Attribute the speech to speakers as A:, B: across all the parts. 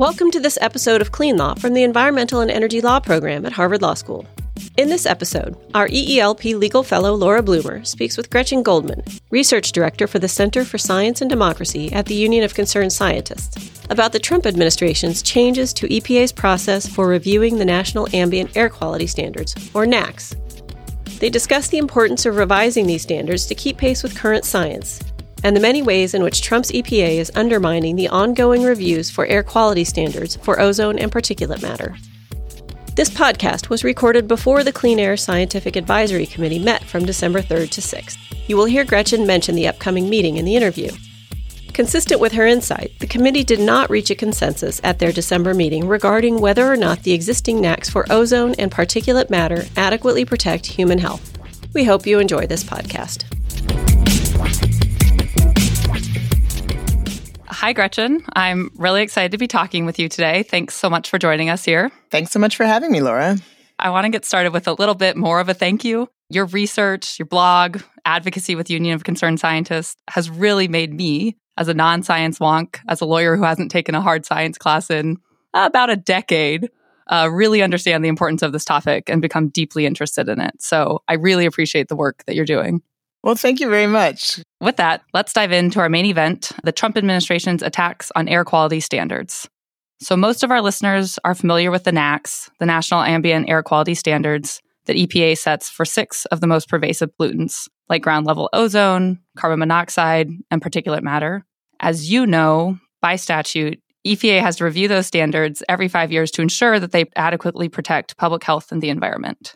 A: Welcome to this episode of Clean Law from the Environmental and Energy Law program at Harvard Law School. In this episode, our EELP legal fellow Laura Bloomer speaks with Gretchen Goldman, research director for the Center for Science and Democracy at the Union of Concerned Scientists, about the Trump administration's changes to EPA's process for reviewing the National Ambient Air Quality Standards, or NAAQS. They discuss the importance of revising these standards to keep pace with current science and the many ways in which Trump's EPA is undermining the ongoing reviews for air quality standards for ozone and particulate matter. This podcast was recorded before the Clean Air Scientific Advisory Committee met from December 3rd to 6th. You will hear Gretchen mention the upcoming meeting in the interview. Consistent with her insight, the committee did not reach a consensus at their December meeting regarding whether or not the existing NAAQS for ozone and particulate matter adequately protect human health. We hope you enjoy this podcast.
B: Hi, Gretchen. I'm really excited to be talking with you today. Thanks so much for joining us here.
C: Thanks so much for having me, Laura.
B: I want to get started with a little bit more of a thank you. Your research, your blog, advocacy with Union of Concerned Scientists has really made me, as a non science wonk, as a lawyer who hasn't taken a hard science class in about a decade, uh, really understand the importance of this topic and become deeply interested in it. So I really appreciate the work that you're doing.
C: Well, thank you very much.
B: With that, let's dive into our main event the Trump administration's attacks on air quality standards. So, most of our listeners are familiar with the NAAQS, the National Ambient Air Quality Standards, that EPA sets for six of the most pervasive pollutants, like ground level ozone, carbon monoxide, and particulate matter. As you know, by statute, EPA has to review those standards every five years to ensure that they adequately protect public health and the environment.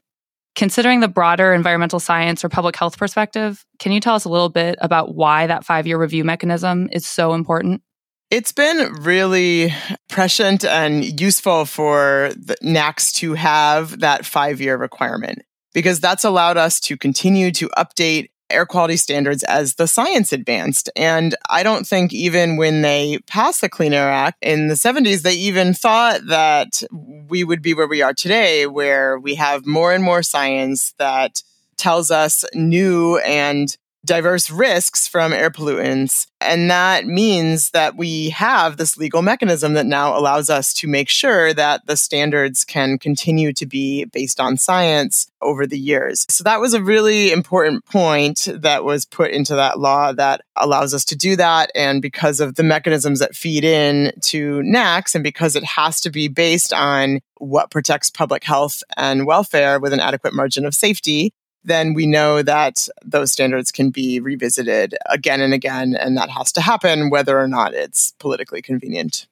B: Considering the broader environmental science or public health perspective, can you tell us a little bit about why that five year review mechanism is so important?
C: It's been really prescient and useful for NAAQS to have that five year requirement because that's allowed us to continue to update air quality standards as the science advanced. And I don't think even when they passed the Clean Air Act in the 70s, they even thought that we would be where we are today, where we have more and more science that tells us new and diverse risks from air pollutants. And that means that we have this legal mechanism that now allows us to make sure that the standards can continue to be based on science over the years. So that was a really important point that was put into that law that allows us to do that. And because of the mechanisms that feed in to NAAQS and because it has to be based on what protects public health and welfare with an adequate margin of safety, then we know that those standards can be revisited again and again. And that has to happen whether or not it's politically convenient.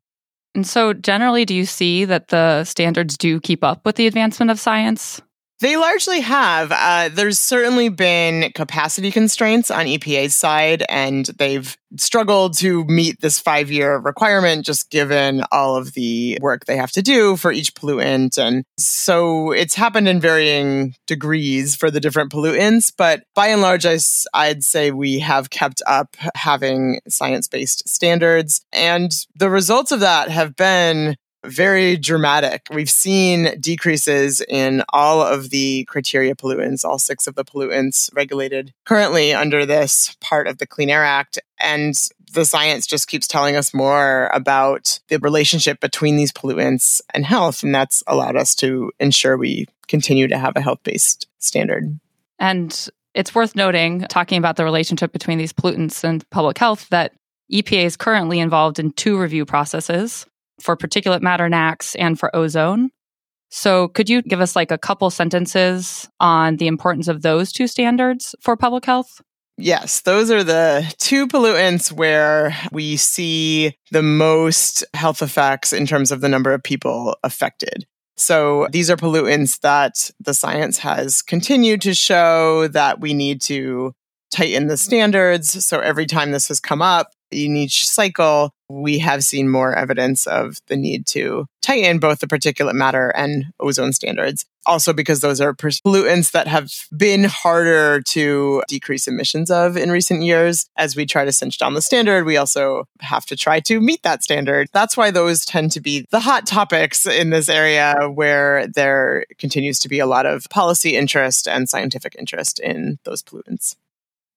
B: And so, generally, do you see that the standards do keep up with the advancement of science?
C: They largely have. Uh, there's certainly been capacity constraints on EPA's side, and they've struggled to meet this five year requirement just given all of the work they have to do for each pollutant. And so it's happened in varying degrees for the different pollutants. But by and large, I, I'd say we have kept up having science based standards. And the results of that have been very dramatic. We've seen decreases in all of the criteria pollutants, all six of the pollutants regulated currently under this part of the Clean Air Act. And the science just keeps telling us more about the relationship between these pollutants and health. And that's allowed us to ensure we continue to have a health based standard.
B: And it's worth noting, talking about the relationship between these pollutants and public health, that EPA is currently involved in two review processes for particulate matter NAAQS and for ozone. So, could you give us like a couple sentences on the importance of those two standards for public health?
C: Yes, those are the two pollutants where we see the most health effects in terms of the number of people affected. So these are pollutants that the science has continued to show that we need to tighten the standards. So every time this has come up, in each cycle, we have seen more evidence of the need to tighten both the particulate matter and ozone standards. Also, because those are pollutants that have been harder to decrease emissions of in recent years. As we try to cinch down the standard, we also have to try to meet that standard. That's why those tend to be the hot topics in this area where there continues to be a lot of policy interest and scientific interest in those pollutants.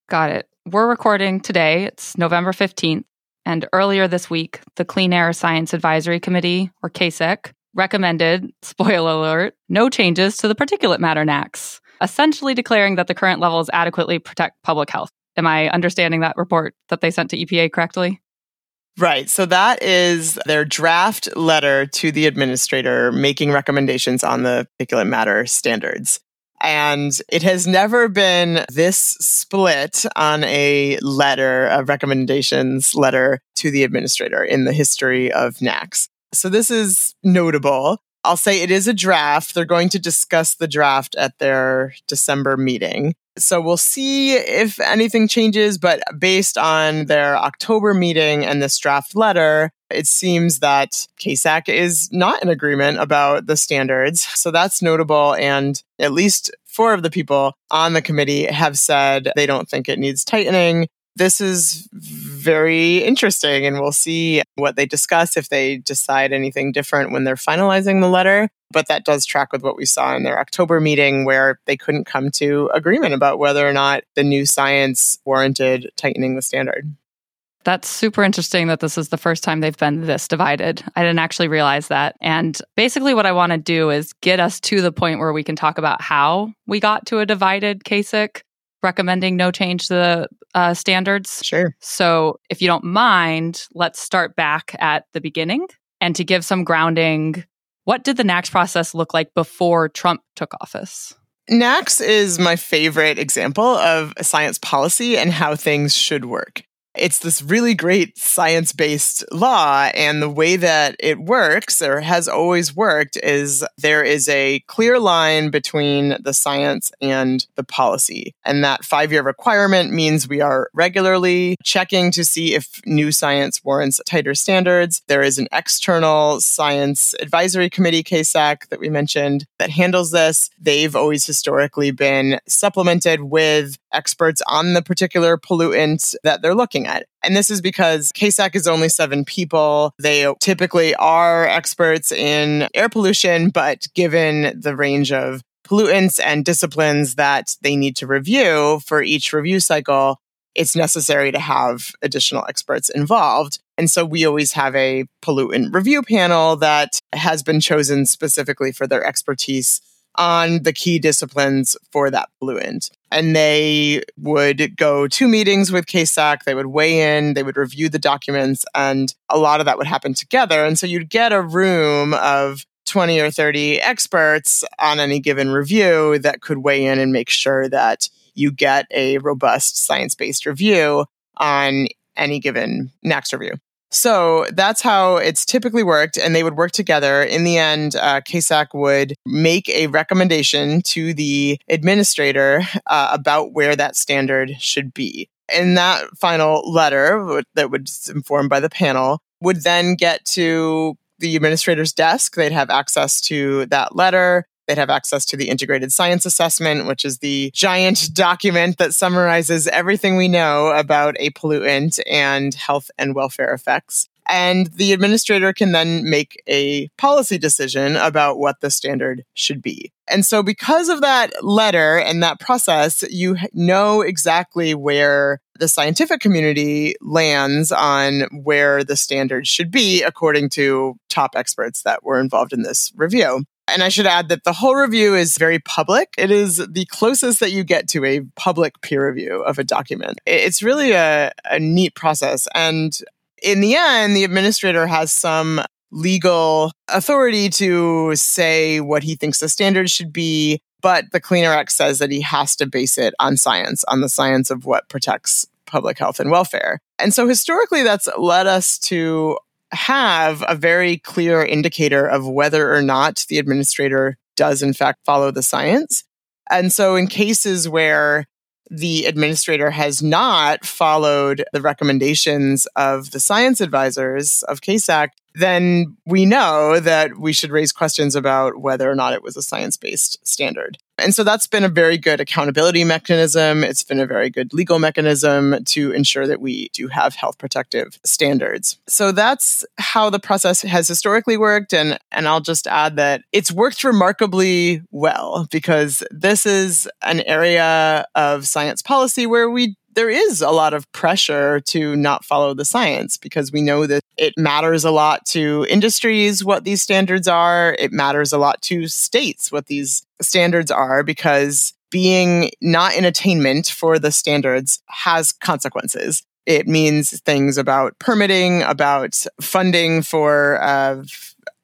B: Got it. We're recording today. It's November 15th. And earlier this week, the Clean Air Science Advisory Committee, or CASAC, recommended, spoiler alert, no changes to the particulate matter NAAQS, essentially declaring that the current levels adequately protect public health. Am I understanding that report that they sent to EPA correctly?
C: Right. So that is their draft letter to the administrator making recommendations on the particulate matter standards. And it has never been this split on a letter, a recommendations letter to the administrator in the history of NAAQS. So this is notable. I'll say it is a draft. They're going to discuss the draft at their December meeting. So we'll see if anything changes, but based on their October meeting and this draft letter, it seems that CASAC is not in agreement about the standards. So that's notable. And at least four of the people on the committee have said they don't think it needs tightening this is very interesting and we'll see what they discuss if they decide anything different when they're finalizing the letter. But that does track with what we saw in their October meeting where they couldn't come to agreement about whether or not the new science warranted tightening the standard.
B: That's super interesting that this is the first time they've been this divided. I didn't actually realize that. And basically, what I want to do is get us to the point where we can talk about how we got to a divided CASAC recommending no change to the uh, standards.
C: Sure.
B: So, if you don't mind, let's start back at the beginning. And to give some grounding, what did the NAAQS process look like before Trump took office?
C: NAAQS is my favorite example of science policy and how things should work. It's this really great science based law. And the way that it works or has always worked is there is a clear line between the science and the policy. And that five year requirement means we are regularly checking to see if new science warrants tighter standards. There is an external science advisory committee, CASAC, that we mentioned that handles this. They've always historically been supplemented with experts on the particular pollutant that they're looking at. And this is because CASAC is only seven people. They typically are experts in air pollution, but given the range of pollutants and disciplines that they need to review for each review cycle, it's necessary to have additional experts involved. And so we always have a pollutant review panel that has been chosen specifically for their expertise on the key disciplines for that pollutant. And they would go to meetings with CASAC, they would weigh in, they would review the documents, and a lot of that would happen together. And so you'd get a room of 20 or 30 experts on any given review that could weigh in and make sure that you get a robust science based review on any given NAAQS review. So that's how it's typically worked. And they would work together. In the end, uh, CASAC would make a recommendation to the administrator uh, about where that standard should be. And that final letter that was informed by the panel would then get to the administrator's desk. They'd have access to that letter. They'd have access to the integrated science assessment, which is the giant document that summarizes everything we know about a pollutant and health and welfare effects. And the administrator can then make a policy decision about what the standard should be. And so, because of that letter and that process, you know exactly where the scientific community lands on where the standard should be, according to top experts that were involved in this review. And I should add that the whole review is very public. It is the closest that you get to a public peer review of a document. It's really a, a neat process. And in the end, the administrator has some legal authority to say what he thinks the standards should be. But the Clean Air Act says that he has to base it on science, on the science of what protects public health and welfare. And so historically, that's led us to have a very clear indicator of whether or not the administrator does, in fact, follow the science. And so, in cases where the administrator has not followed the recommendations of the science advisors of CASAC, then we know that we should raise questions about whether or not it was a science based standard. And so that's been a very good accountability mechanism. It's been a very good legal mechanism to ensure that we do have health protective standards. So that's how the process has historically worked. And, and I'll just add that it's worked remarkably well because this is an area of science policy where we there is a lot of pressure to not follow the science because we know that it matters a lot to industries what these standards are. It matters a lot to states what these standards are because being not in attainment for the standards has consequences. It means things about permitting, about funding for uh,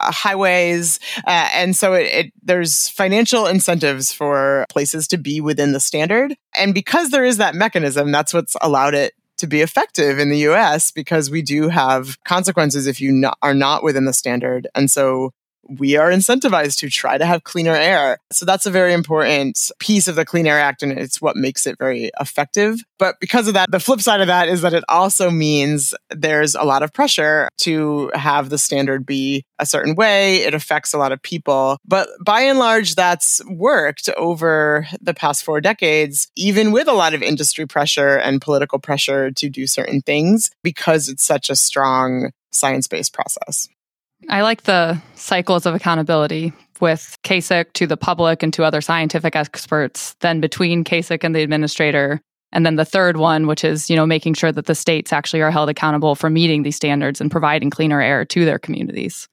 C: highways. Uh, and so it, it, there's financial incentives for places to be within the standard. And because there is that mechanism, that's what's allowed it to be effective in the US because we do have consequences if you are not within the standard. And so we are incentivized to try to have cleaner air. So that's a very important piece of the Clean Air Act, and it's what makes it very effective. But because of that, the flip side of that is that it also means there's a lot of pressure to have the standard be a certain way. It affects a lot of people. But by and large, that's worked over the past four decades, even with a lot of industry pressure and political pressure to do certain things, because it's such a strong science based process.
B: I like the cycles of accountability with CASAC to the public and to other scientific experts, then between CASAC and the administrator. And then the third one, which is, you know, making sure that the states actually are held accountable for meeting these standards and providing cleaner air to their communities.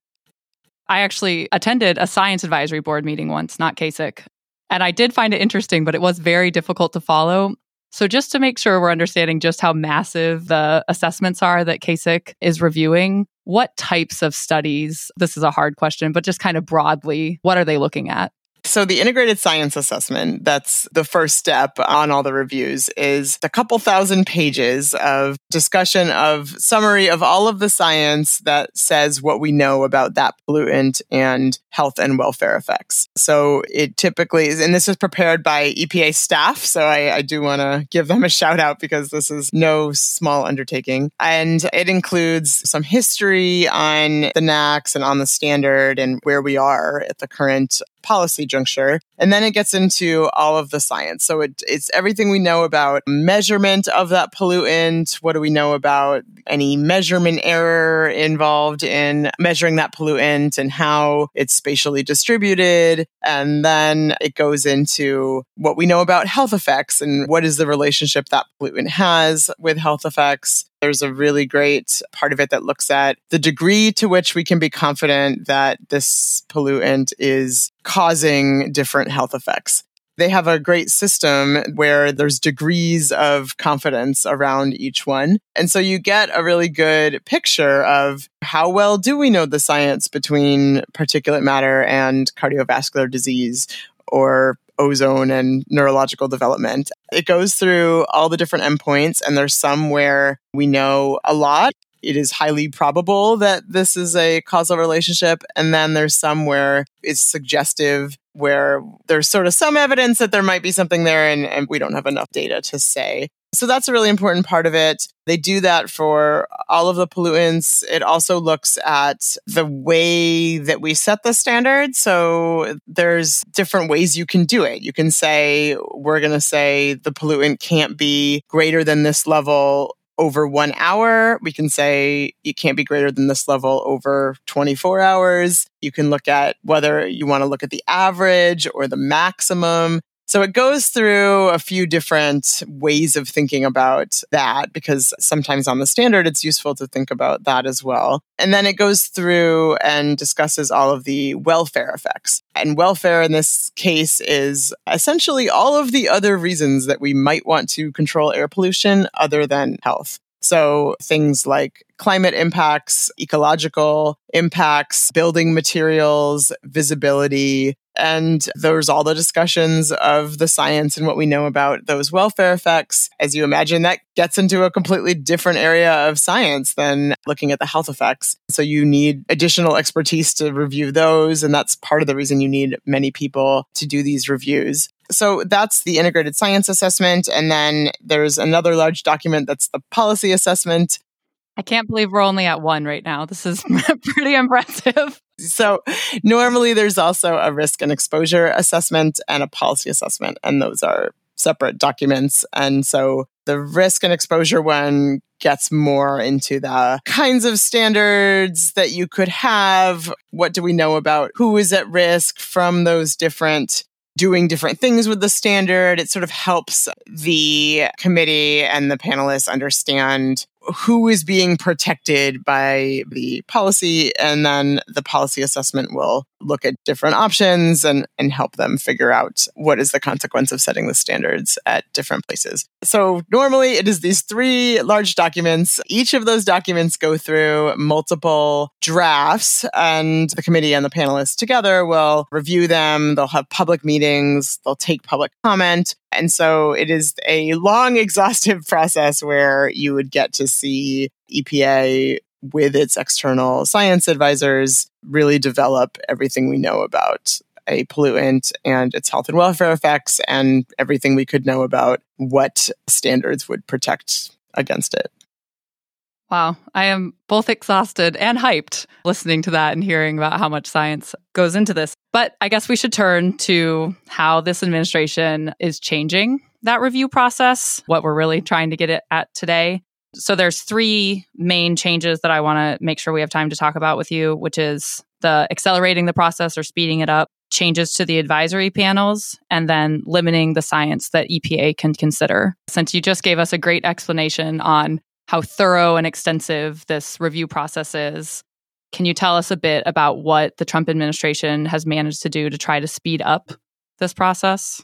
B: I actually attended a science advisory board meeting once, not CASAC. And I did find it interesting, but it was very difficult to follow. So, just to make sure we're understanding just how massive the assessments are that CASAC is reviewing, what types of studies? This is a hard question, but just kind of broadly, what are they looking at?
C: So the integrated science assessment, that's the first step on all the reviews, is a couple thousand pages of discussion of summary of all of the science that says what we know about that pollutant and health and welfare effects. So it typically is, and this is prepared by EPA staff. So I, I do want to give them a shout out because this is no small undertaking. And it includes some history on the NAAQS and on the standard and where we are at the current policy juncture. And then it gets into all of the science. So it, it's everything we know about measurement of that pollutant. What do we know about any measurement error involved in measuring that pollutant and how it's spatially distributed? And then it goes into what we know about health effects and what is the relationship that pollutant has with health effects. There's a really great part of it that looks at the degree to which we can be confident that this pollutant is causing different health effects. They have a great system where there's degrees of confidence around each one. And so you get a really good picture of how well do we know the science between particulate matter and cardiovascular disease or ozone and neurological development. It goes through all the different endpoints, and there's some where we know a lot. It is highly probable that this is a causal relationship. And then there's some where it's suggestive, where there's sort of some evidence that there might be something there, and, and we don't have enough data to say. So that's a really important part of it. They do that for all of the pollutants. It also looks at the way that we set the standard. So there's different ways you can do it. You can say, we're going to say the pollutant can't be greater than this level over one hour. We can say it can't be greater than this level over 24 hours. You can look at whether you want to look at the average or the maximum. So it goes through a few different ways of thinking about that because sometimes on the standard, it's useful to think about that as well. And then it goes through and discusses all of the welfare effects. And welfare in this case is essentially all of the other reasons that we might want to control air pollution other than health. So things like climate impacts, ecological impacts, building materials, visibility, and there's all the discussions of the science and what we know about those welfare effects. As you imagine, that gets into a completely different area of science than looking at the health effects. So you need additional expertise to review those. And that's part of the reason you need many people to do these reviews. So that's the integrated science assessment. And then there's another large document that's the policy assessment.
B: I can't believe we're only at one right now. This is pretty impressive.
C: So, normally there's also a risk and exposure assessment and a policy assessment, and those are separate documents. And so the risk and exposure one gets more into the kinds of standards that you could have. What do we know about who is at risk from those different doing different things with the standard. It sort of helps the committee and the panelists understand who is being protected by the policy and then the policy assessment will look at different options and, and help them figure out what is the consequence of setting the standards at different places. So normally it is these three large documents. Each of those documents go through multiple drafts and the committee and the panelists together will review them. They'll have public meetings. They'll take public comment. And so it is a long, exhaustive process where you would get to see EPA with its external science advisors really develop everything we know about a pollutant and its health and welfare effects and everything we could know about what standards would protect against it.
B: Wow. I am both exhausted and hyped listening to that and hearing about how much science goes into this. But I guess we should turn to how this administration is changing that review process, what we're really trying to get it at today. So there's three main changes that I want to make sure we have time to talk about with you, which is the accelerating the process or speeding it up, changes to the advisory panels, and then limiting the science that EPA can consider. Since you just gave us a great explanation on how thorough and extensive this review process is, can you tell us a bit about what the Trump administration has managed to do to try to speed up this process?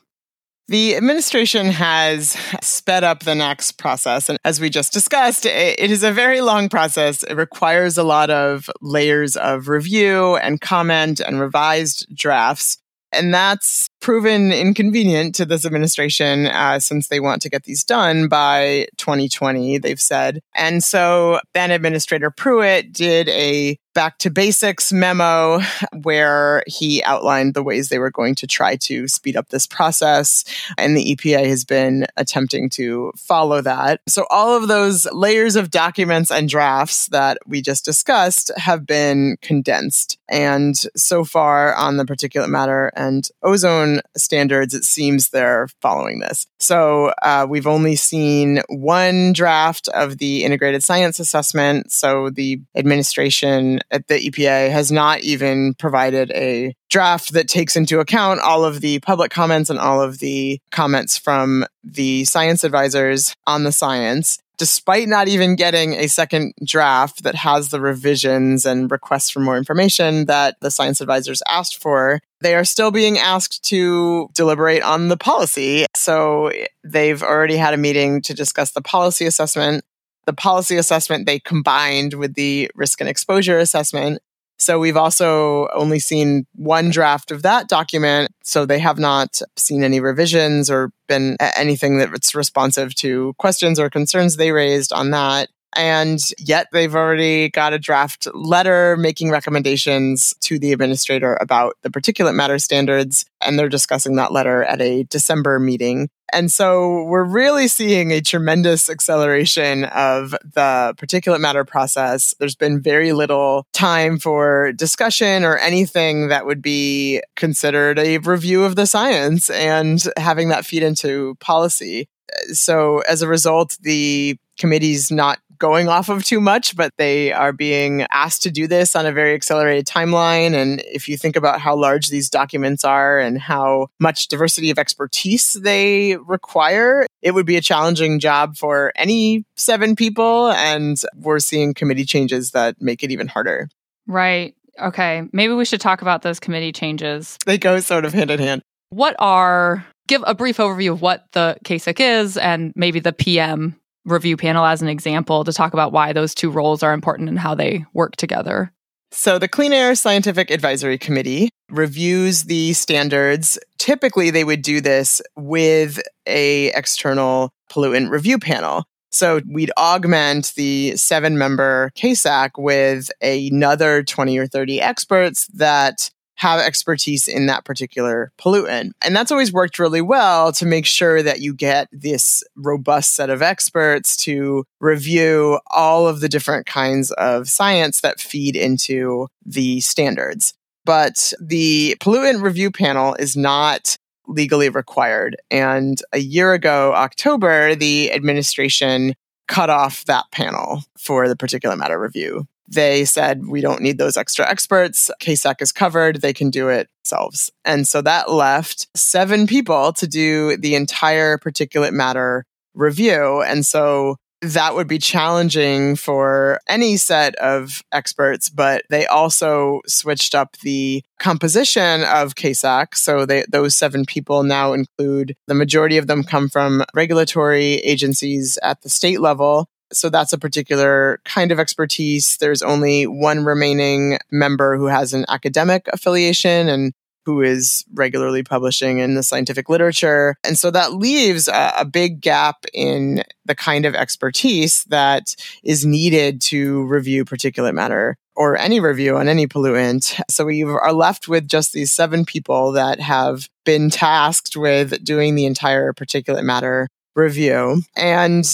C: The administration has sped up the NAAQS process. And as we just discussed, it is a very long process. It requires a lot of layers of review and comment and revised drafts. And that's proven inconvenient to this administration uh, since they want to get these done by 2020, they've said. And so then Administrator Pruitt did a back to basics memo where he outlined the ways they were going to try to speed up this process. And the EPA has been attempting to follow that. So all of those layers of documents and drafts that we just discussed have been condensed. And so far on the particulate matter and ozone standards, it seems they're following this. So uh, we've only seen one draft of the integrated science assessment. So the administration at the EPA has not even provided a draft that takes into account all of the public comments and all of the comments from the science advisors on the science despite not even getting a second draft that has the revisions and requests for more information that the science advisors asked for, they are still being asked to deliberate on the policy. So they've already had a meeting to discuss the policy assessment. The policy assessment they combined with the risk and exposure assessment. So we've also only seen one draft of that document. So they have not seen any revisions or been anything that's responsive to questions or concerns they raised on that. And yet they've already got a draft letter making recommendations to the administrator about the particulate matter standards. And they're discussing that letter at a December meeting. And so we're really seeing a tremendous acceleration of the particulate matter process. There's been very little time for discussion or anything that would be considered a review of the science and having that feed into policy. So as a result, the committee's not going off of too much, but they are being asked to do this on a very accelerated timeline. And if you think about how large these documents are and how much diversity of expertise they require, it would be a challenging job for any seven people. And we're seeing committee changes that make it even harder.
B: Right. Okay. Maybe we should talk about those committee changes.
C: They go sort of hand in hand.
B: What are, give a brief overview of what the CASAC is and maybe the PM review panel as an example to talk about why those two roles are important and how they work together.
C: So, the Clean Air Scientific Advisory Committee reviews the standards. Typically, they would do this with a external pollutant review panel. So we'd augment the seven member CASAC with another 20 or 30 experts that have expertise in that particular pollutant. And that's always worked really well to make sure that you get this robust set of experts to review all of the different kinds of science that feed into the standards. But the pollutant review panel is not legally required. And a year ago, October, the administration cut off that panel for the particulate matter review. They said, we don't need those extra experts. CASAC is covered. They can do it themselves. And so that left seven people to do the entire particulate matter review. And so that would be challenging for any set of experts, but they also switched up the composition of CASAC. So they, those seven people now include the majority of them come from regulatory agencies at the state level. So that's a particular kind of expertise. There's only one remaining member who has an academic affiliation and who is regularly publishing in the scientific literature. And so that leaves a, a, big gap in the kind of expertise that is needed to review particulate matter or any review on any pollutant. So we are left with just these seven people that have been tasked with doing the entire particulate matter review. And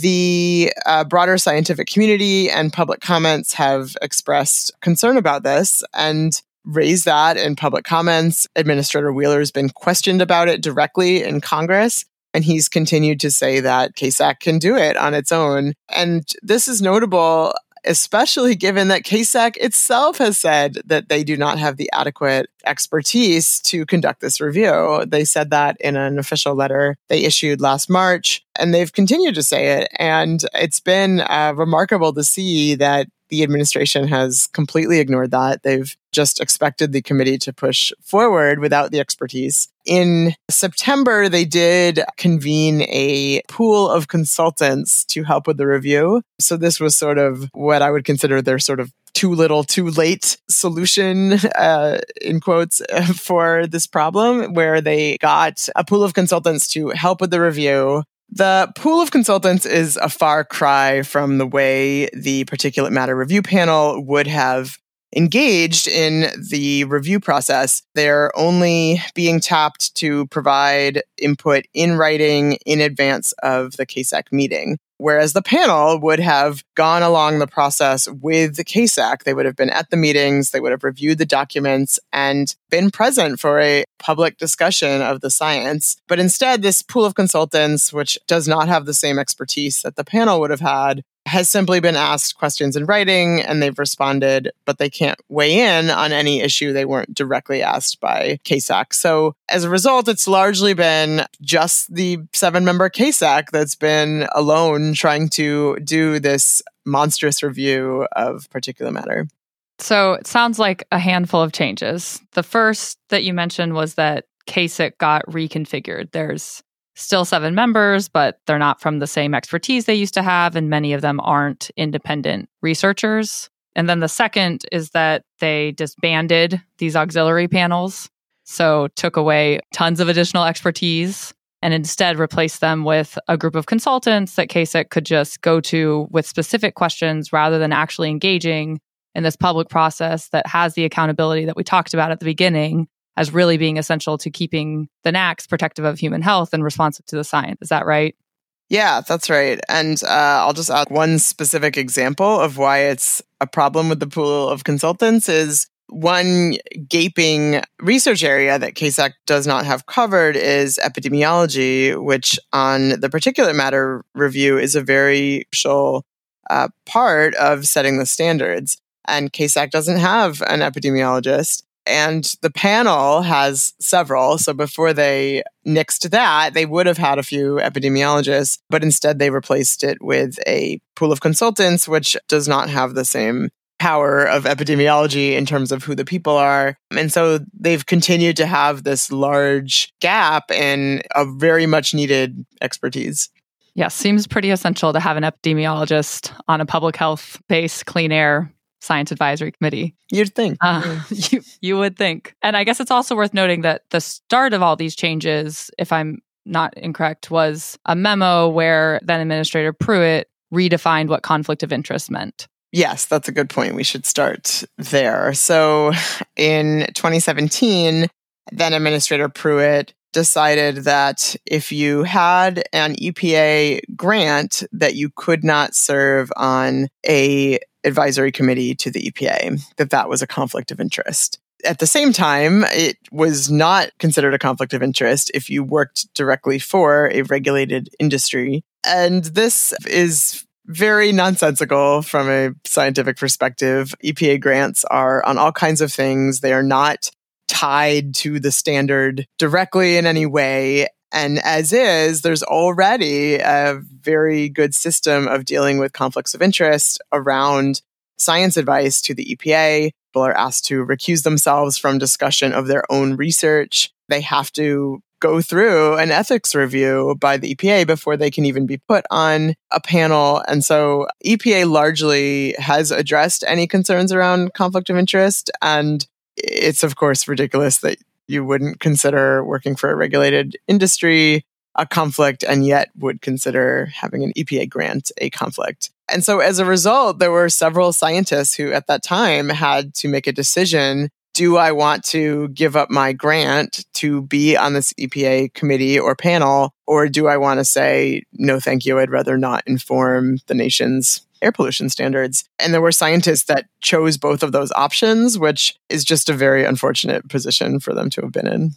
C: the uh, broader scientific community and public comments have expressed concern about this. And raised that in public comments. Administrator Wheeler has been questioned about it directly in Congress. And he's continued to say that CASAC can do it on its own. And this is notable, especially given that CASAC itself has said that they do not have the adequate expertise to conduct this review. They said that in an official letter they issued last March, and they've continued to say it. And it's been uh, remarkable to see that the administration has completely ignored that. They've just expected the committee to push forward without the expertise. In September, they did convene a pool of consultants to help with the review. So this was sort of what I would consider their sort of too little, too late solution, uh, in quotes, for this problem, where they got a pool of consultants to help with the review. The pool of consultants is a far cry from the way the particulate matter review panel would have engaged in the review process. They're only being tapped to provide input in writing in advance of the CASAC meeting. Whereas the panel would have gone along the process with the CASAC. They would have been at the meetings, they would have reviewed the documents and been present for a public discussion of the science. But instead, this pool of consultants, which does not have the same expertise that the panel would have had, has simply been asked questions in writing and they've responded, but they can't weigh in on any issue they weren't directly asked by CASAC. So as a result, it's largely been just the seven member CASAC that's been alone trying to do this monstrous review of particular matter.
B: So it sounds like a handful of changes. The first that you mentioned was that CASAC got reconfigured. There's still seven members, but they're not from the same expertise they used to have, and many of them aren't independent researchers. And then the second is that they disbanded these auxiliary panels. So took away tons of additional expertise and instead replaced them with a group of consultants that CASAC could just go to with specific questions rather than actually engaging in this public process that has the accountability that we talked about at the beginning as really being essential to keeping the NAAQS protective of human health and responsive to the science. Is that right?
C: Yeah, that's right. And uh, I'll just add one specific example of why it's a problem with the pool of consultants is one gaping research area that CASAC does not have covered is epidemiology, which on the particulate matter review is a very crucial uh, part of setting the standards. And CASAC doesn't have an epidemiologist and the panel has several. So before they nixed that, they would have had a few epidemiologists, but instead they replaced it with a pool of consultants, which does not have the same power of epidemiology in terms of who the people are. And so they've continued to have this large gap in a very much needed expertise.
B: Yes, seems pretty essential to have an epidemiologist on a public health based clean air science advisory committee.
C: You'd think.
B: Uh, you, you would think. And I guess it's also worth noting that the start of all these changes, if I'm not incorrect, was a memo where then Administrator Pruitt redefined what conflict of interest meant.
C: Yes, that's a good point. We should start there. So in 2017, then Administrator Pruitt decided that if you had an EPA grant that you could not serve on a advisory committee to the EPA, that that was a conflict of interest. At the same time, it was not considered a conflict of interest if you worked directly for a regulated industry. And this is very nonsensical from a scientific perspective. EPA grants are on all kinds of things. They are not tied to the standard directly in any way. And as is, there's already a very good system of dealing with conflicts of interest around science advice to the EPA. People are asked to recuse themselves from discussion of their own research. They have to go through an ethics review by the EPA before they can even be put on a panel. And so EPA largely has addressed any concerns around conflict of interest. And it's, of course, ridiculous that you wouldn't consider working for a regulated industry a conflict and yet would consider having an EPA grant a conflict. And so as a result, there were several scientists who at that time had to make a decision. Do I want to give up my grant to be on this EPA committee or panel? Or do I want to say, no, thank you. I'd rather not inform the nation's air pollution standards. And there were scientists that chose both of those options, which is just a very unfortunate position for them to have been in.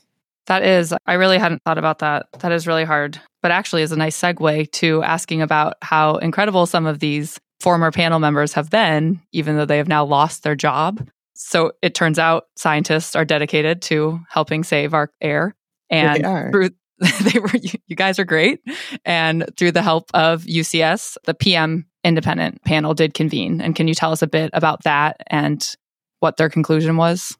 B: That is, I really hadn't thought about that. That is really hard, but actually is a nice segue to asking about how incredible some of these former panel members have been, even though they have now lost their job. So it turns out scientists are dedicated to helping save our air. And
C: they
B: through they were you guys are great. And through the help of UCS, the PM independent panel did convene. And can you tell us a bit about that and what their conclusion was?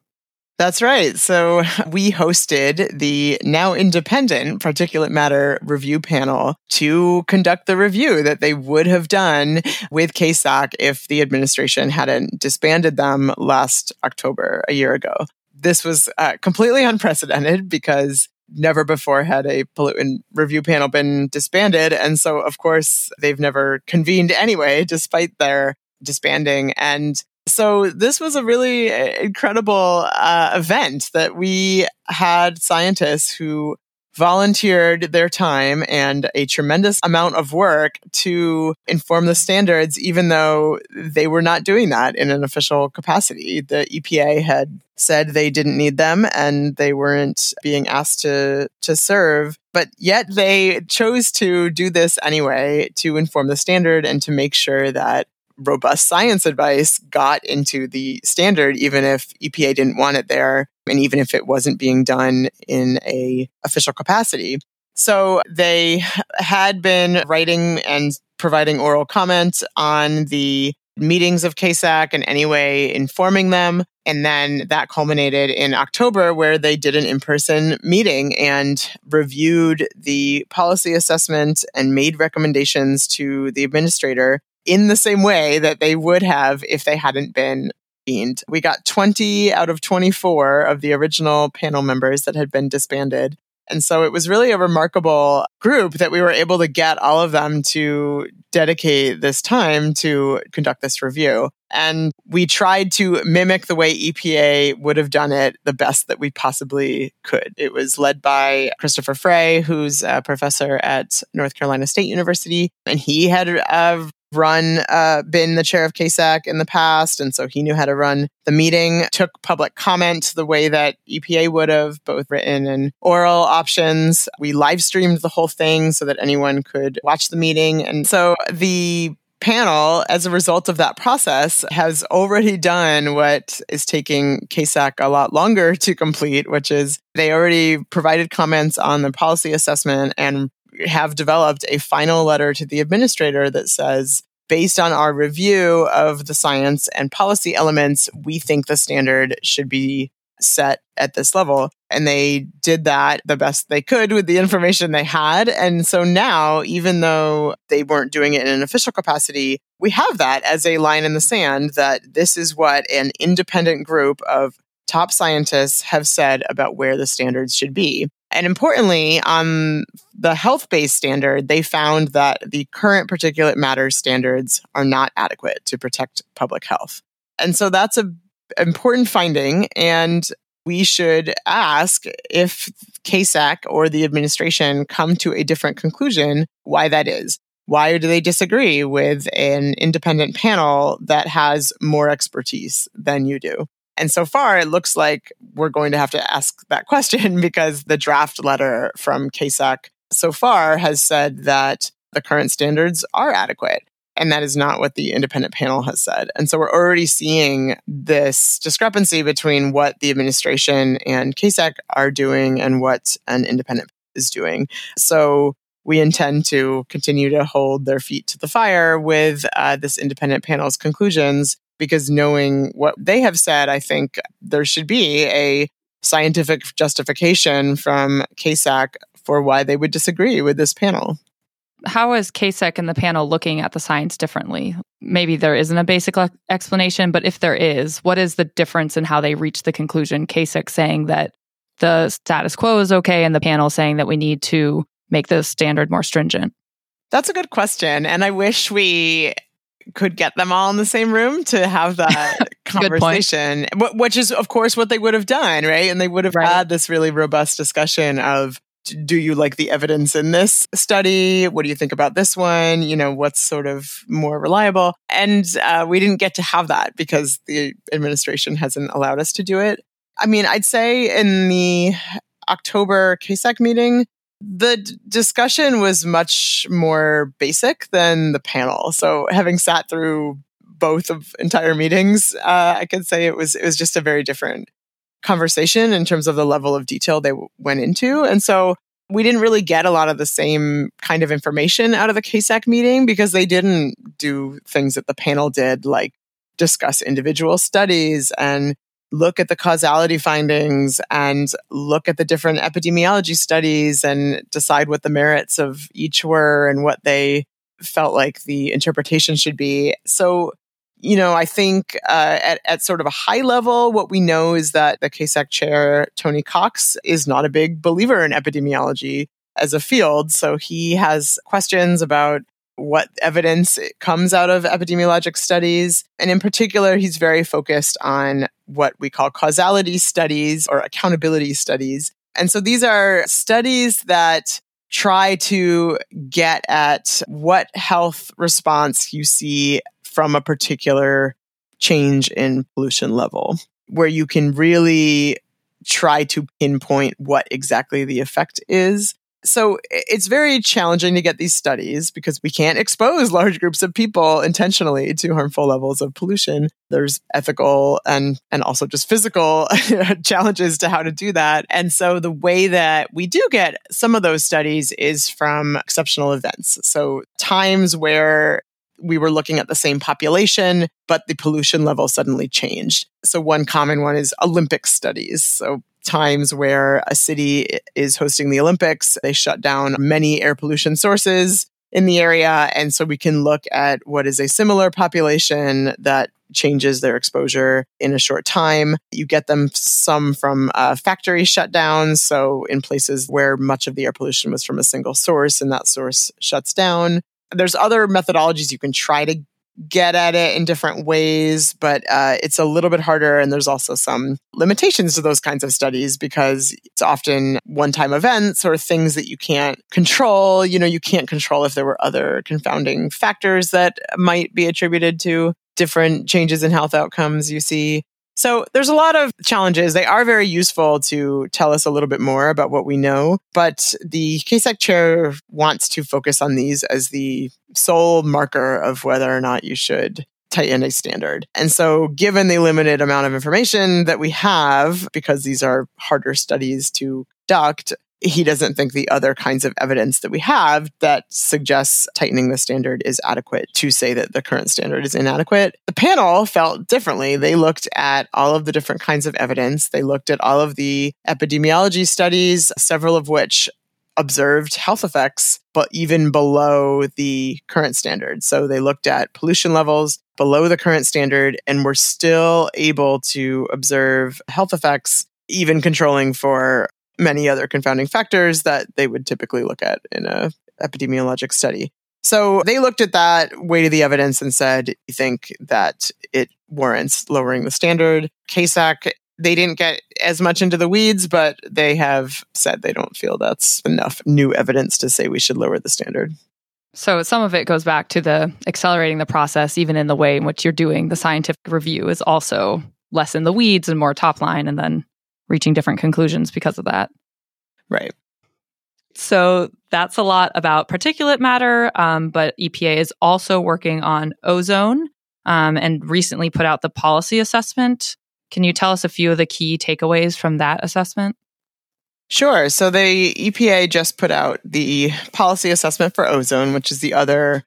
C: That's right. So we hosted the now independent particulate matter review panel to conduct the review that they would have done with CASAC if the administration hadn't disbanded them last October, a year ago. This was uh, completely unprecedented because never before had a pollutant review panel been disbanded. And so, of course, they've never convened anyway, despite their disbanding. And so this was a really uh, incredible uh, event that we had scientists who volunteered their time and a tremendous amount of work to inform the standards, even though they were not doing that in an official capacity. The EPA had said they didn't need them and they weren't being asked to, to serve. But yet they chose to do this anyway to inform the standard and to make sure that robust science advice got into the standard, even if EPA didn't want it there, and even if it wasn't being done in a official capacity. So they had been writing and providing oral comments on the meetings of CASAC and anyway informing them. And then that culminated in October where they did an in-person meeting and reviewed the policy assessment and made recommendations to the administrator in the same way that they would have if they hadn't been convened. We got 20 out of 24 of the original panel members that had been disbanded. And so it was really a remarkable group that we were able to get all of them to dedicate this time to conduct this review. And we tried to mimic the way EPA would have done it the best that we possibly could. It was led by Christopher Frey, who's a professor at North Carolina State University. And he had uh, run, uh, been the chair of CASAC in the past, and so he knew how to run the meeting. Took public comment the way that EPA would have, both written and oral options. We live streamed the whole thing so that anyone could watch the meeting, and so the panel, as a result of that process, has already done what is taking CASAC a lot longer to complete, which is they already provided comments on the policy assessment and have developed a final letter to the administrator that says, based on our review of the science and policy elements, we think the standard should be set at this level. And they did that the best they could with the information they had. And so now, even though they weren't doing it in an official capacity, we have that as a line in the sand that this is what an independent group of top scientists have said about where the standards should be. And importantly, on the health based standard, they found that the current particulate matter standards are not adequate to protect public health. And so that's an important finding. And we should ask if CASAC or the administration come to a different conclusion, why that is. Why do they disagree with an independent panel that has more expertise than you do? And so far, it looks like we're going to have to ask that question because the draft letter from CASAC so far has said that the current standards are adequate. And that is not what the independent panel has said. And so we're already seeing this discrepancy between what the administration and CASAC are doing and what an independent is doing. So we intend to continue to hold their feet to the fire with uh, this independent panel's conclusions because knowing what they have said, I think there should be a scientific justification from CASAC for why they would disagree with this panel
B: how is CASAC and the panel looking at the science differently? Maybe there isn't a basic explanation, but if there is, what is the difference in how they reach the conclusion? CASAC saying that the status quo is okay and the panel saying that we need to make the standard more stringent?
C: That's a good question. And I wish we could get them all in the same room to have that conversation, which is, of course, what they would have done, right? And they would have right. had this really robust discussion of do you like the evidence in this study? What do you think about this one? You know, what's sort of more reliable? And uh, we didn't get to have that because the administration hasn't allowed us to do it. I mean, I'd say in the October CASAC meeting, the d- discussion was much more basic than the panel. So having sat through both of entire meetings, uh, I could say it was it was just a very different conversation in terms of the level of detail they w- went into. And so we didn't really get a lot of the same kind of information out of the CASAC meeting because they didn't do things that the panel did, like discuss individual studies and look at the causality findings and look at the different epidemiology studies and decide what the merits of each were and what they felt like the interpretation should be. So you know, I think uh, at, at sort of a high level, what we know is that the CASAC chair, Tony Cox, is not a big believer in epidemiology as a field. So he has questions about what evidence comes out of epidemiologic studies. And in particular, he's very focused on what we call causality studies or accountability studies. And so these are studies that try to get at what health response you see from a particular change in pollution level, where you can really try to pinpoint what exactly the effect is. So it's very challenging to get these studies because we can't expose large groups of people intentionally to harmful levels of pollution. There's ethical and, and also just physical challenges to how to do that. And so the way that we do get some of those studies is from exceptional events. So times where we were looking at the same population, but the pollution level suddenly changed. So one common one is Olympic studies. So times where a city is hosting the Olympics, they shut down many air pollution sources in the area. And so we can look at what is a similar population that changes their exposure in a short time. You get them some from uh, factory shutdowns. So in places where much of the air pollution was from a single source and that source shuts down. There's other methodologies you can try to get at it in different ways, but uh, it's a little bit harder. And there's also some limitations to those kinds of studies because it's often one time events or things that you can't control. You know, you can't control if there were other confounding factors that might be attributed to different changes in health outcomes you see. So there's a lot of challenges. They are very useful to tell us a little bit more about what we know, but the CASAC chair wants to focus on these as the sole marker of whether or not you should tighten a standard. And so given the limited amount of information that we have, because these are harder studies to conduct, he doesn't think the other kinds of evidence that we have that suggests tightening the standard is adequate to say that the current standard is inadequate. The panel felt differently. They looked at all of the different kinds of evidence. They looked at all of the epidemiology studies, several of which observed health effects, but even below the current standard. So they looked at pollution levels below the current standard and were still able to observe health effects even controlling for many other confounding factors that they would typically look at in a epidemiologic study. So they looked at that, weighted the evidence, and said, "You think that it warrants lowering the standard?" CASAC they didn't get as much into the weeds, but they have said they don't feel that's enough new evidence to say we should lower the standard.
B: So some of it goes back to the accelerating the process, even in the way in which you're doing the scientific review is also less in the weeds and more top line, and then reaching different conclusions because of that.
C: Right.
B: So that's a lot about particulate matter, um, but EPA is also working on ozone um, and recently put out the policy assessment. Can you tell us a few of the key takeaways from that assessment?
C: Sure. So the EPA just put out the policy assessment for ozone, which is the other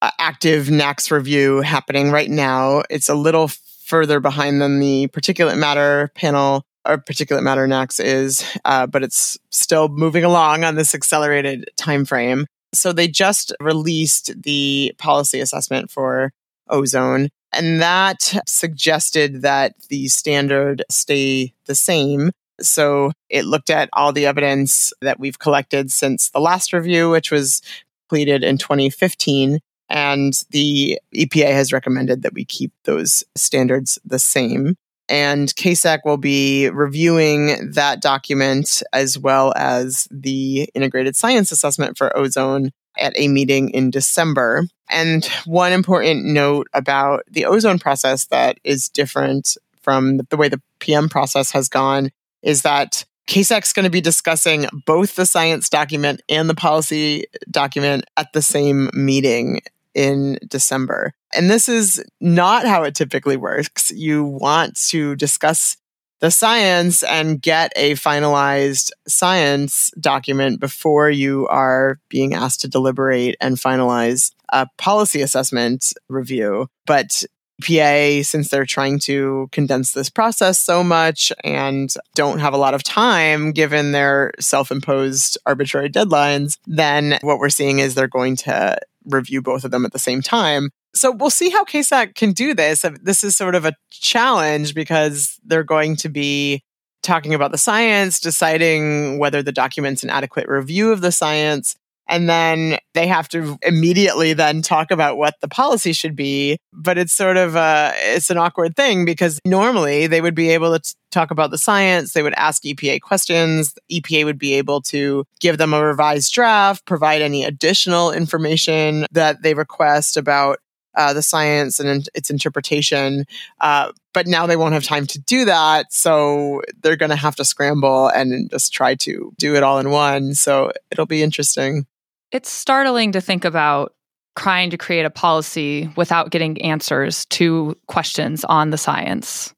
C: uh, active NAAQS review happening right now. It's a little further behind than the particulate matter panel or particulate matter NAAQS is, uh, but it's still moving along on this accelerated time frame. So they just released the policy assessment for ozone, and that suggested that the standard stay the same. So it looked at all the evidence that we've collected since the last review, which was completed in 2015. And the EPA has recommended that we keep those standards the same. And CASAC will be reviewing that document as well as the integrated science assessment for ozone at a meeting in December. And one important note about the ozone process that is different from the way the PM process has gone is that CASAC's going to be discussing both the science document and the policy document at the same meeting in December. And this is not how it typically works. You want to discuss the science and get a finalized science document before you are being asked to deliberate and finalize a policy assessment review. But EPA, since they're trying to condense this process so much and don't have a lot of time given their self imposed arbitrary deadlines, then what we're seeing is they're going to review both of them at the same time. So we'll see how CASAC can do this. Uh, this is sort of a challenge because they're going to be talking about the science, deciding whether the document's an adequate review of the science, and then they have to immediately then talk about what the policy should be but it's sort of a it's an awkward thing because normally they would be able to talk about the science they would ask epa questions epa would be able to give them a revised draft provide any additional information that they request about uh, the science and its interpretation. Uh, but now they won't have time to do that. So they're going to have to scramble and just try to do it all in one. So it'll be interesting.
B: It's startling to think about trying to create a policy without getting answers to questions on the science.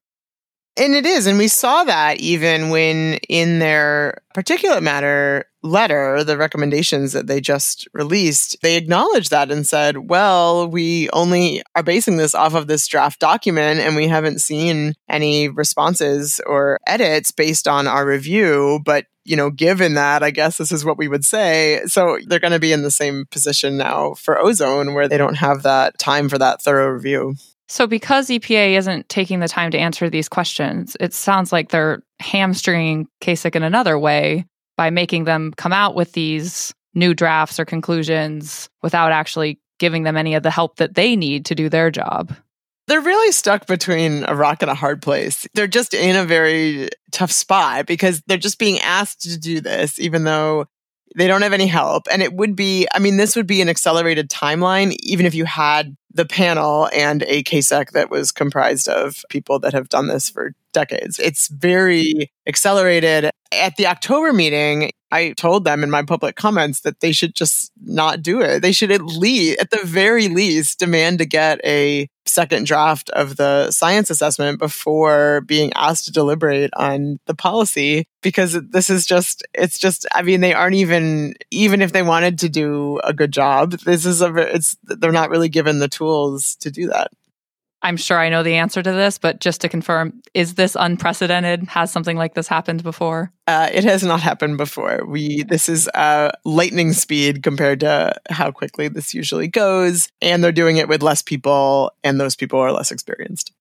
C: And it is. And we saw that even when in their particulate matter letter, the recommendations that they just released, they acknowledged that and said, well, we only are basing this off of this draft document and we haven't seen any responses or edits based on our review. But you know, given that, I guess this is what we would say. So they're going to be in the same position now for ozone where they don't have that time for that thorough review.
B: So, because EPA isn't taking the time to answer these questions, it sounds like they're hamstringing CASAC in another way by making them come out with these new drafts or conclusions without actually giving them any of the help that they need to do their job
C: they're really stuck between a rock and a hard place. They're just in a very tough spot because they're just being asked to do this, even though they don't have any help. And it would be, I mean, this would be an accelerated timeline, even if you had the panel and a CASAC that was comprised of people that have done this for decades. It's very accelerated. At the October meeting, I told them in my public comments that they should just not do it. They should at least, at the very least, demand to get a second draft of the science assessment before being asked to deliberate on the policy because this is just, it's just, I mean, they aren't even, even if they wanted to do a good job, this is a, it's, they're not really given the tools to do that.
B: I'm sure I know the answer to this, but just to confirm, is this unprecedented? Has something like this happened before?
C: Uh, it has not happened before. We this is uh, lightning speed compared to how quickly this usually goes, and they're doing it with less people, and those people are less experienced.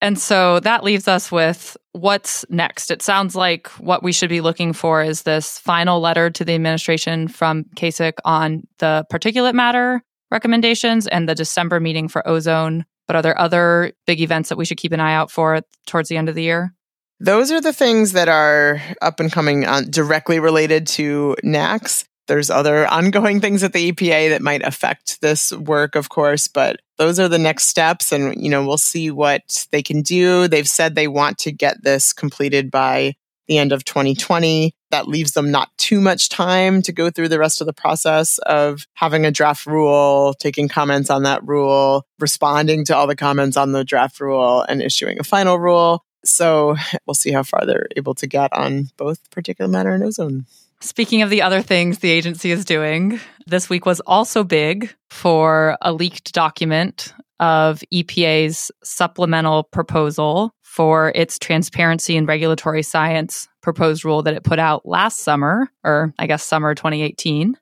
B: And so that leaves us with what's next. It sounds like what we should be looking for is this final letter to the administration from CASAC on the particulate matter recommendations and the December meeting for ozone but are there other big events that we should keep an eye out for towards the end of the year?
C: Those are the things that are up and coming on, directly related to NAAQS. There's other ongoing things at the EPA that might affect this work, of course, but those are the next steps. And, you know, we'll see what they can do. They've said they want to get this completed by the end of 2020. That leaves them not too much time to go through the rest of the process of having a draft rule, taking comments on that rule, responding to all the comments on the draft rule, and issuing a final rule. So we'll see how far they're able to get on both particulate matter and ozone.
B: Speaking of the other things the agency is doing, this week was also big for a leaked document of EPA's supplemental proposal for its transparency and regulatory science proposed rule that it put out last summer, or I guess summer 2018.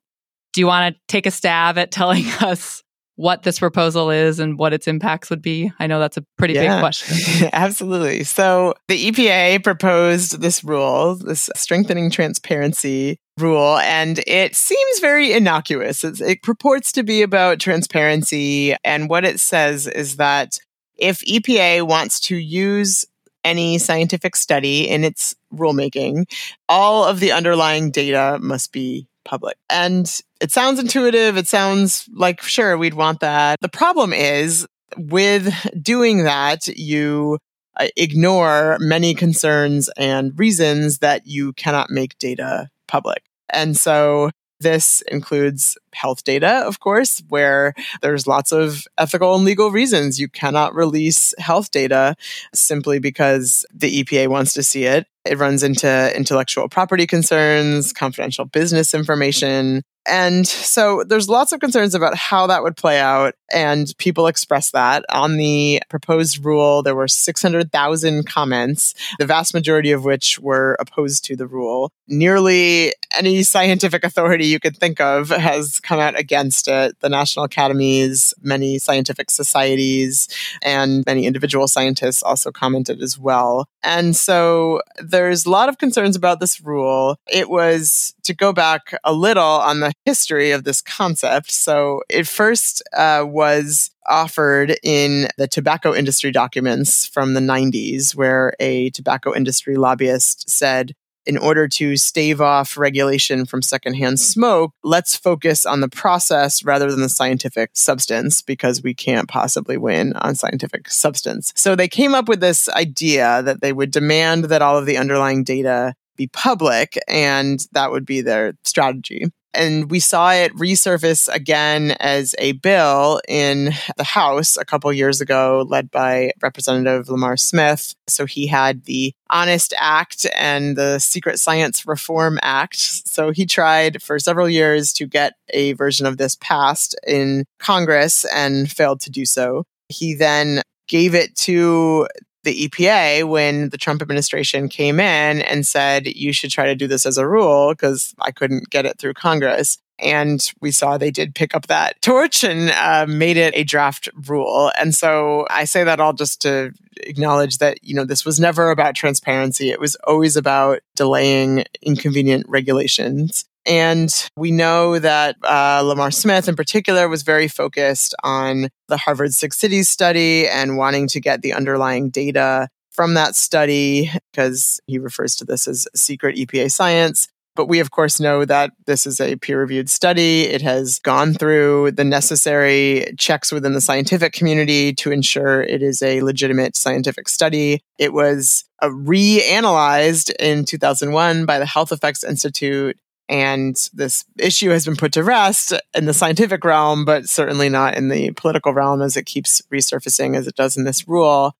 B: Do you want to take a stab at telling us what this proposal is and what its impacts would be? I know that's a pretty
C: yeah,
B: big question.
C: absolutely. So the EPA proposed this rule, this strengthening transparency rule, and it seems very innocuous. It's, it purports to be about transparency. And what it says is that if EPA wants to use any scientific study in its rulemaking, all of the underlying data must be public. And it sounds intuitive. It sounds like, sure, we'd want that. The problem is with doing that, you uh, ignore many concerns and reasons that you cannot make data public. And so this includes health data, of course, where there's lots of ethical and legal reasons you cannot release health data simply because the EPA wants to see it. It runs into intellectual property concerns, confidential business information, and so there's lots of concerns about how that would play out. And people express that. On the proposed rule, there were 600,000 comments, the vast majority of which were opposed to the rule. Nearly any scientific authority you could think of has come out against it. The national academies, many scientific societies, and many individual scientists also commented as well. And so there's a lot of concerns about this rule. It was to go back a little on the history of this concept. So it first uh, was offered in the tobacco industry documents from the 90s, where a tobacco industry lobbyist said, in order to stave off regulation from secondhand smoke, let's focus on the process rather than the scientific substance because we can't possibly win on scientific substance. So they came up with this idea that they would demand that all of the underlying data be public, and that would be their strategy. And we saw it resurface again as a bill in the House a couple years ago, led by Representative Lamar Smith. So he had the Honest Act and the Secret Science Reform Act. So he tried for several years to get a version of this passed in Congress and failed to do so. He then gave it to the EPA when the Trump administration came in and said, you should try to do this as a rule because I couldn't get it through Congress. And we saw they did pick up that torch and uh, made it a draft rule. And so I say that all just to acknowledge that, you know, this was never about transparency. It was always about delaying inconvenient regulations. And we know that uh, Lamar Smith, in particular, was very focused on the Harvard Six Cities study and wanting to get the underlying data from that study because he refers to this as secret EPA science. But we, of course, know that this is a peer reviewed study. It has gone through the necessary checks within the scientific community to ensure it is a legitimate scientific study. It was uh, reanalyzed in 2001 by the Health Effects Institute and this issue has been put to rest in the scientific realm, but certainly not in the political realm as it keeps resurfacing as it does in this rule.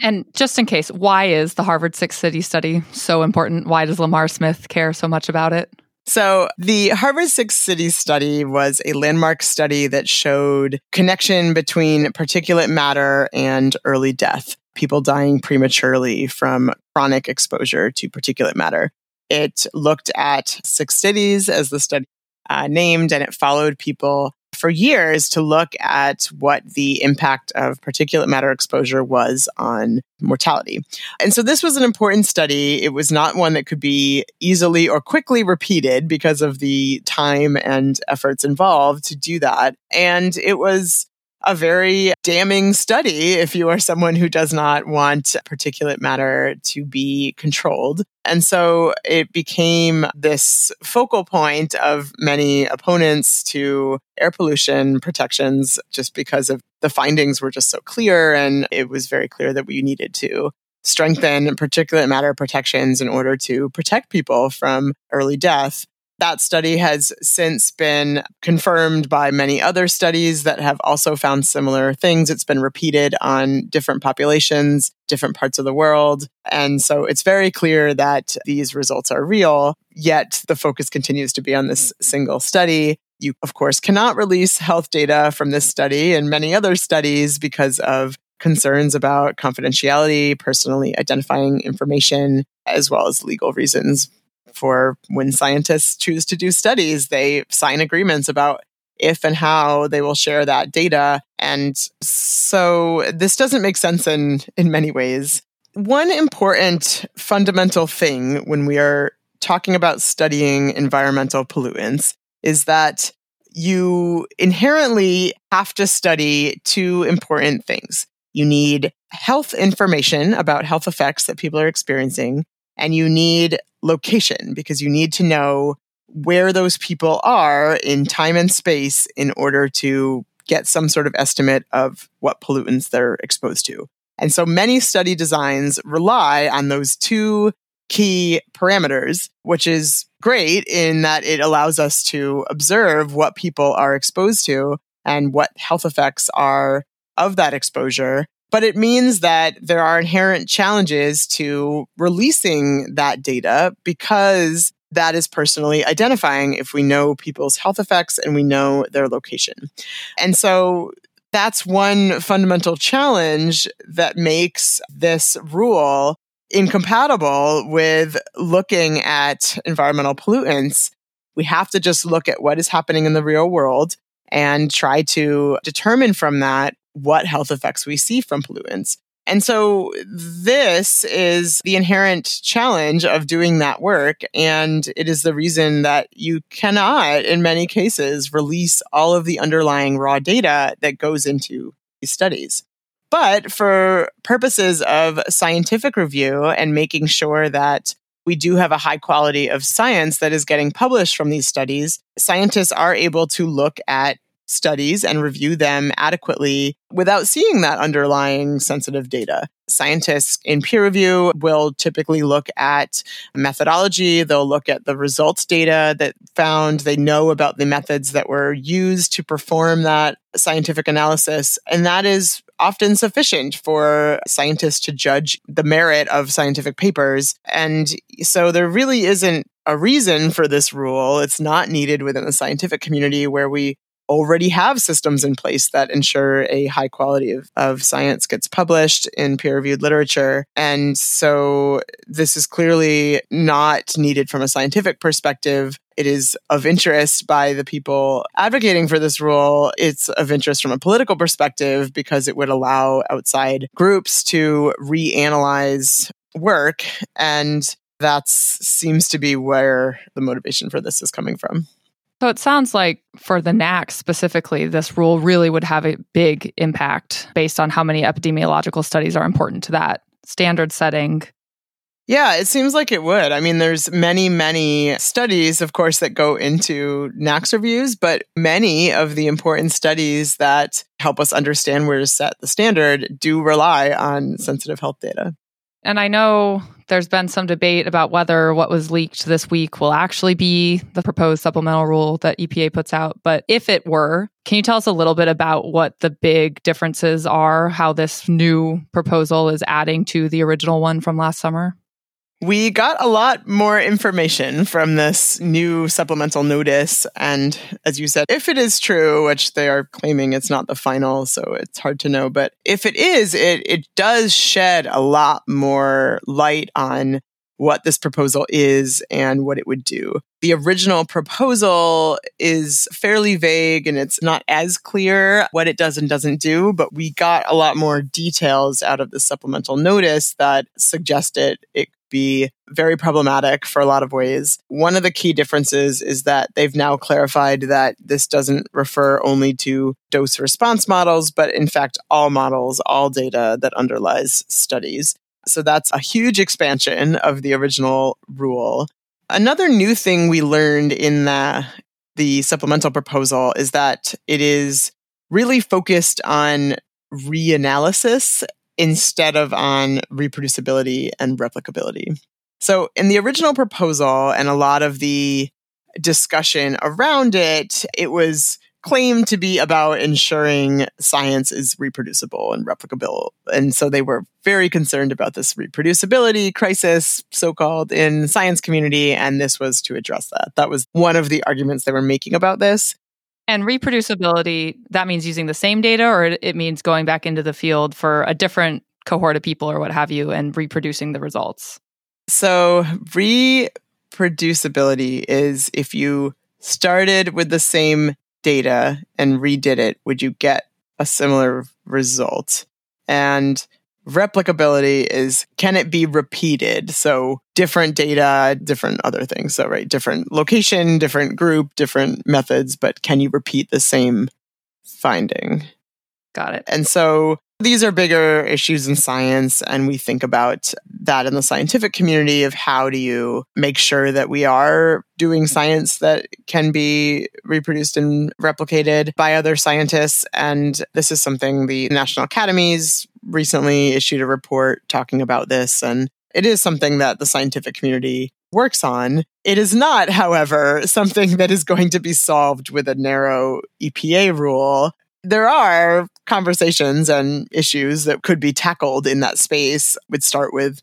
B: And just in case, why is the Harvard Six City study so important? Why does Lamar Smith care so much about it?
C: So, the Harvard Six Cities study was a landmark study that showed connection between particulate matter and early death, people dying prematurely from chronic exposure to particulate matter. It looked at six cities as the study uh, named, and it followed people for years to look at what the impact of particulate matter exposure was on mortality. And so this was an important study. It was not one that could be easily or quickly repeated because of the time and efforts involved to do that. And it was a very damning study if you are someone who does not want particulate matter to be controlled. And so it became this focal point of many opponents to air pollution protections just because of the findings were just so clear and it was very clear that we needed to strengthen particulate matter protections in order to protect people from early death. That study has since been confirmed by many other studies that have also found similar things. It's been repeated on different populations, different parts of the world. And so it's very clear that these results are real, yet the focus continues to be on this single study. You, of course, cannot release health data from this study and many other studies because of concerns about confidentiality, personally identifying information, as well as legal reasons for when scientists choose to do studies, they sign agreements about if and how they will share that data. And so this doesn't make sense in, in many ways. One important fundamental thing when we are talking about studying environmental pollutants is that you inherently have to study two important things. You need health information about health effects that people are experiencing, and you need location because you need to know where those people are in time and space in order to get some sort of estimate of what pollutants they're exposed to. And so many study designs rely on those two key parameters, which is great in that it allows us to observe what people are exposed to and what health effects are of that exposure but it means that there are inherent challenges to releasing that data because that is personally identifying if we know people's health effects and we know their location. And so that's one fundamental challenge that makes this rule incompatible with looking at environmental pollutants. We have to just look at what is happening in the real world and try to determine from that what health effects we see from pollutants. And so this is the inherent challenge of doing that work. And it is the reason that you cannot, in many cases, release all of the underlying raw data that goes into these studies. But for purposes of scientific review and making sure that we do have a high quality of science that is getting published from these studies, scientists are able to look at studies and review them adequately without seeing that underlying sensitive data. Scientists in peer review will typically look at methodology. They'll look at the results data that found. They know about the methods that were used to perform that scientific analysis. And that is often sufficient for scientists to judge the merit of scientific papers. And so there really isn't a reason for this rule. It's not needed within the scientific community where we already have systems in place that ensure a high quality of, of science gets published in peer reviewed literature. And so this is clearly not needed from a scientific perspective. It is of interest by the people advocating for this rule. It's of interest from a political perspective because it would allow outside groups to reanalyze work. And that seems to be where the motivation for this is coming from.
B: So it sounds like for the NAAQS specifically, this rule really would have a big impact based on how many epidemiological studies are important to that standard setting.
C: Yeah, it seems like it would. I mean, there's many, many studies, of course, that go into NAAQS reviews, but many of the important studies that help us understand where to set the standard do rely on sensitive health data.
B: And I know there's been some debate about whether what was leaked this week will actually be the proposed supplemental rule that EPA puts out. But if it were, can you tell us a little bit about what the big differences are, how this new proposal is adding to the original one from last summer?
C: We got a lot more information from this new supplemental notice. And as you said, if it is true, which they are claiming it's not the final, so it's hard to know, but if it is, it, it does shed a lot more light on what this proposal is and what it would do. The original proposal is fairly vague and it's not as clear what it does and doesn't do, but we got a lot more details out of the supplemental notice that suggested it be very problematic for a lot of ways. One of the key differences is that they've now clarified that this doesn't refer only to dose response models, but in fact, all models, all data that underlies studies. So that's a huge expansion of the original rule. Another new thing we learned in the, the supplemental proposal is that it is really focused on reanalysis instead of on reproducibility and replicability. So, in the original proposal and a lot of the discussion around it, it was claimed to be about ensuring science is reproducible and replicable. And so they were very concerned about this reproducibility crisis, so called, in science community. And this was to address that. That was one of the arguments they were making about this.
B: And reproducibility, that means using the same data or it means going back into the field for a different cohort of people or what have you and reproducing the results?
C: So, reproducibility is if you started with the same data and redid it, would you get a similar result? And replicability is can it be repeated? So different data, different other things. So, right, different location, different group, different methods, but can you repeat the same finding?
B: Got it.
C: And so these are bigger issues in science, and we think about that in the scientific community of how do you make sure that we are doing science that can be reproduced and replicated by other scientists. And this is something the National Academies recently issued a report talking about this. And it is something that the scientific community works on. It is not, however, something that is going to be solved with a narrow EPA rule there are conversations and issues that could be tackled in that space. Would start with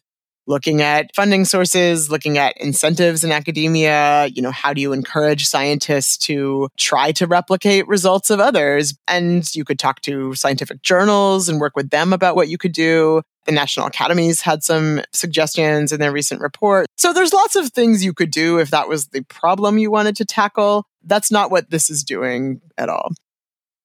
C: looking at funding sources, looking at incentives in academia. You know, how do you encourage scientists to try to replicate results of others? And you could talk to scientific journals and work with them about what you could do. The National Academies had some suggestions in their recent report. So there's lots of things you could do if that was the problem you wanted to tackle. That's not what this is doing at all.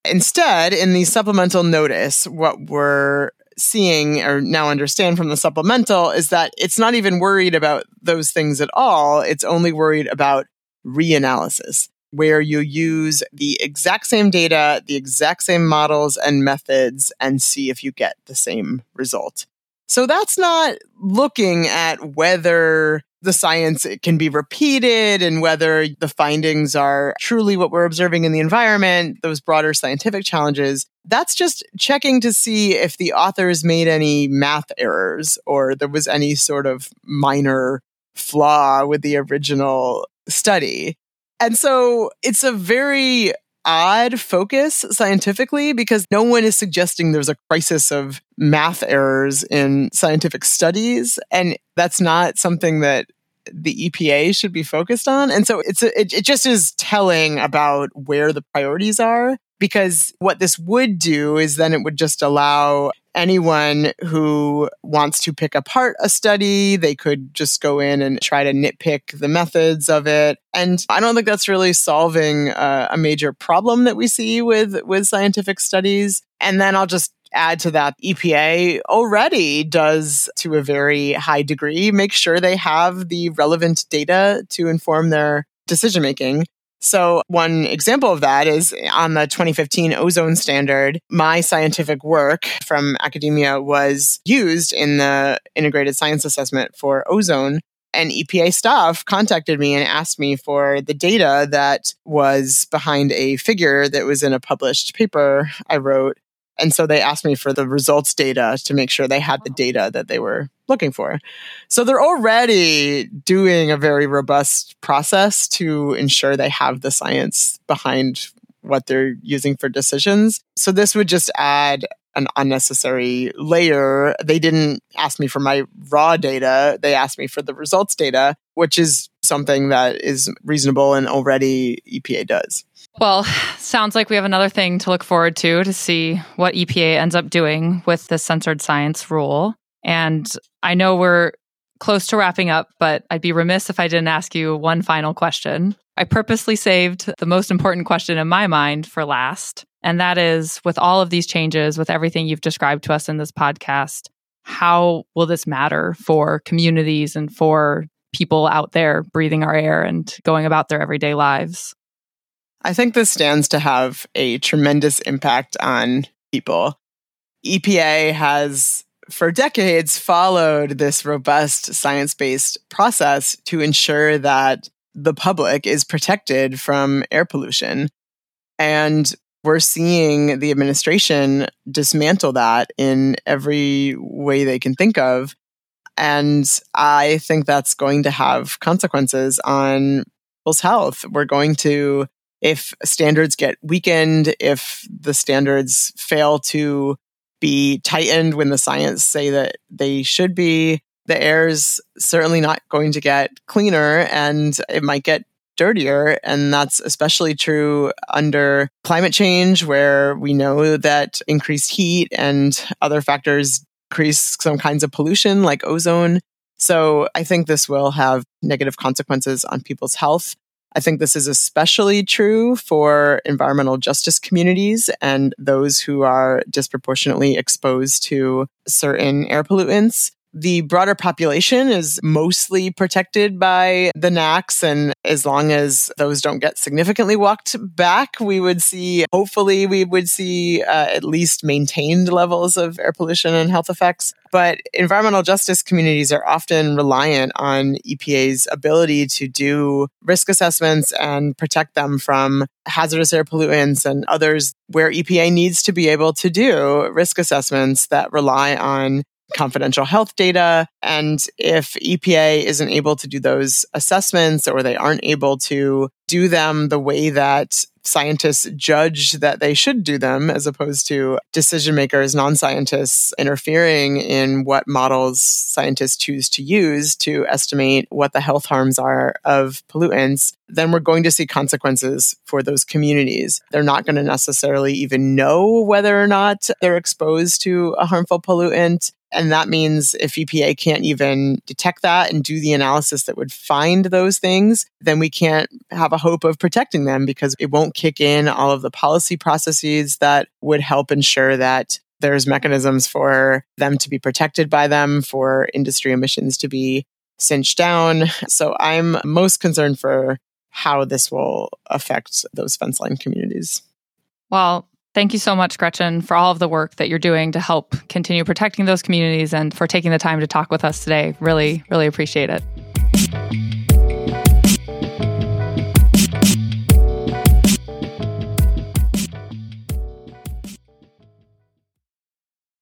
C: Instead, in the supplemental notice, what we're seeing or now understand from the supplemental is that it's not even worried about those things at all. It's only worried about reanalysis, where you use the exact same data, the exact same models and methods, and see if you get the same result. So that's not looking at whether the science can be repeated and whether the findings are truly what we're observing in the environment, those broader scientific challenges. That's just checking to see if the authors made any math errors or there was any sort of minor flaw with the original study. And so it's a very odd focus scientifically because no one is suggesting there's a crisis of math errors in scientific studies. And that's not something that the EPA should be focused on. And so it's a, it, it just is telling about where the priorities are because what this would do is then it would just allow anyone who wants to pick apart a study, they could just go in and try to nitpick the methods of it. And I don't think that's really solving a major problem that we see with with scientific studies. And then I'll just add to that, EPA already does to a very high degree make sure they have the relevant data to inform their decision making. So, one example of that is on the 2015 ozone standard, my scientific work from academia was used in the integrated science assessment for ozone. And EPA staff contacted me and asked me for the data that was behind a figure that was in a published paper I wrote and so they asked me for the results data to make sure they had the oh. data that they were looking for. So they're already doing a very robust process to ensure they have the science behind what they're using for decisions. So this would just add an unnecessary layer. They didn't ask me for my raw data, they asked me for the results data, which is something that is reasonable and already EPA does.
B: Well, sounds like we have another thing to look forward to to see what EPA ends up doing with the censored science rule. And I know we're close to wrapping up, but I'd be remiss if I didn't ask you one final question. I purposely saved the most important question in my mind for last. And that is with all of these changes, with everything you've described to us in this podcast, how will this matter for communities and for people out there breathing our air and going about their everyday lives?
C: I think this stands to have a tremendous impact on people. EPA has for decades followed this robust science based process to ensure that the public is protected from air pollution. And we're seeing the administration dismantle that in every way they can think of. And I think that's going to have consequences on people's health. We're going to, if standards get weakened, if the standards fail to be tightened when the science say that they should be, the air's certainly not going to get cleaner and it might get dirtier. And that's especially true under climate change, where we know that increased heat and other factors increase some kinds of pollution like ozone. So I think this will have negative consequences on people's health. I think this is especially true for environmental justice communities and those who are disproportionately exposed to certain air pollutants the broader population is mostly protected by the NAAQS. And as long as those don't get significantly walked back, we would see, hopefully, we would see uh, at least maintained levels of air pollution and health effects. But environmental justice communities are often reliant on EPA's ability to do risk assessments and protect them from hazardous air pollutants and others where EPA needs to be able to do risk assessments that rely on confidential health data. And if EPA isn't able to do those assessments or they aren't able to do them the way that scientists judge that they should do them, as opposed to decision makers, non scientists interfering in what models scientists choose to use to estimate what the health harms are of pollutants, then we're going to see consequences for those communities. They're not going to necessarily even know whether or not they're exposed to a harmful pollutant. And that means if EPA can't even detect that and do the analysis that would find those things, then we can't have a hope of protecting them because it won't kick in all of the policy processes that would help ensure that there's mechanisms for them to be protected by them, for industry emissions to be cinched down. So I'm most concerned for how this will affect those fence line communities.
B: Well, Thank you so much, Gretchen, for all of the work that you're doing to help continue protecting those communities and for taking the time to talk with us today. Really, really appreciate it.